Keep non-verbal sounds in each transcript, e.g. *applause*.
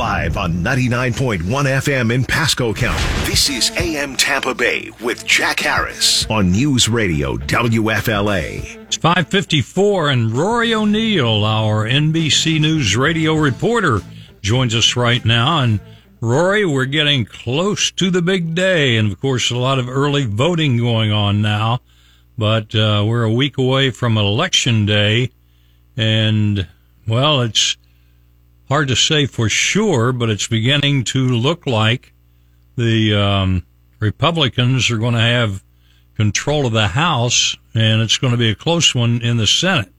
Live on 99.1 FM in Pasco County. This is AM Tampa Bay with Jack Harris on News Radio WFLA. It's 554 and Rory O'Neil, our NBC News radio reporter, joins us right now. And Rory, we're getting close to the big day. And of course, a lot of early voting going on now, but uh, we're a week away from election day. And well, it's hard to say for sure, but it's beginning to look like the um, Republicans are going to have control of the House, and it's going to be a close one in the Senate.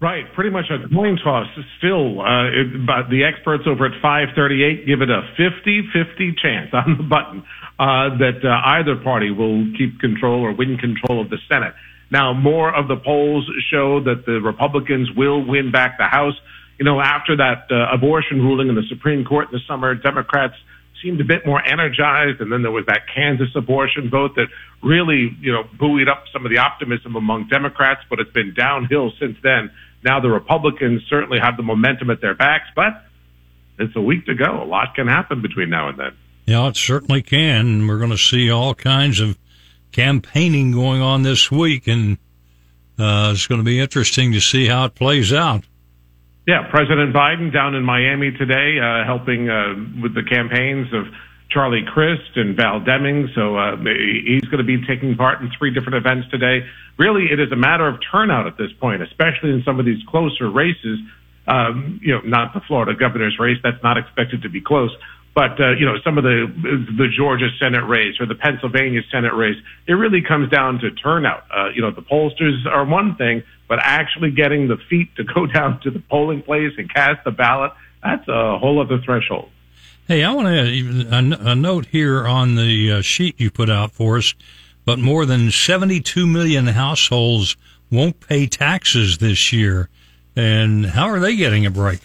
Right, pretty much a coin toss still. Uh, it, but the experts over at 538 give it a 50-50 chance on the button uh, that uh, either party will keep control or win control of the Senate. Now, more of the polls show that the Republicans will win back the House. You know, after that uh, abortion ruling in the Supreme Court in the summer, Democrats seemed a bit more energized. And then there was that Kansas abortion vote that really, you know, buoyed up some of the optimism among Democrats, but it's been downhill since then. Now the Republicans certainly have the momentum at their backs, but it's a week to go. A lot can happen between now and then. Yeah, it certainly can. We're going to see all kinds of campaigning going on this week, and uh, it's going to be interesting to see how it plays out. Yeah, President Biden down in Miami today, uh, helping uh, with the campaigns of Charlie Crist and Val Demings. So uh, he's going to be taking part in three different events today. Really, it is a matter of turnout at this point, especially in some of these closer races. Um, you know, not the Florida governor's race. That's not expected to be close. But uh, you know, some of the the Georgia Senate race or the Pennsylvania Senate race, it really comes down to turnout. Uh, you know, the pollsters are one thing, but actually getting the feet to go *laughs* down to the polling place and cast the ballot, that's a whole other threshold. Hey, I want to a, a note here on the uh, sheet you put out for us. But more than 72 million households won't pay taxes this year. And how are they getting a break?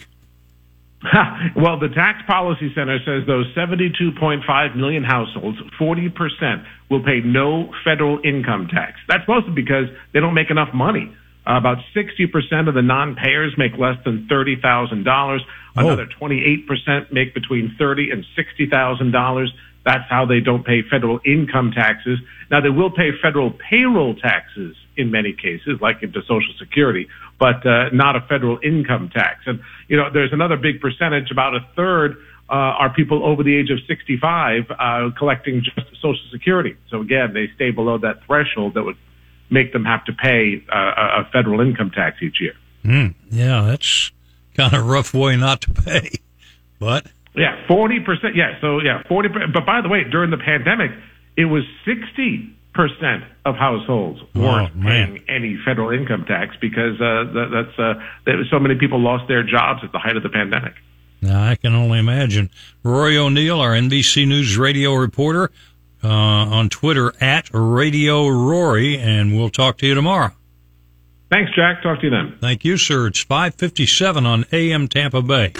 *laughs* well, the Tax Policy Center says those 72.5 million households, 40% will pay no federal income tax. That's mostly because they don't make enough money. Uh, about 60% of the non-payers make less than $30,000. Another 28% make between 30 and $60,000. That's how they don't pay federal income taxes. Now they will pay federal payroll taxes in many cases, like into Social Security, but uh, not a federal income tax. And you know, there's another big percentage, about a third, uh, are people over the age of 65 uh, collecting just Social Security. So again, they stay below that threshold that would make them have to pay uh, a federal income tax each year. Mm, yeah, that's kind of a rough way not to pay, but yeah, forty percent. Yeah, so yeah, forty. But by the way, during the pandemic, it was sixty percent of households weren't oh, paying any federal income tax because uh, that, that's uh, that so many people lost their jobs at the height of the pandemic. Now I can only imagine. Rory O'Neil, our NBC News radio reporter, uh, on Twitter at Radio Rory, and we'll talk to you tomorrow. Thanks, Jack. Talk to you then. Thank you, sir. It's 557 on AM Tampa Bay.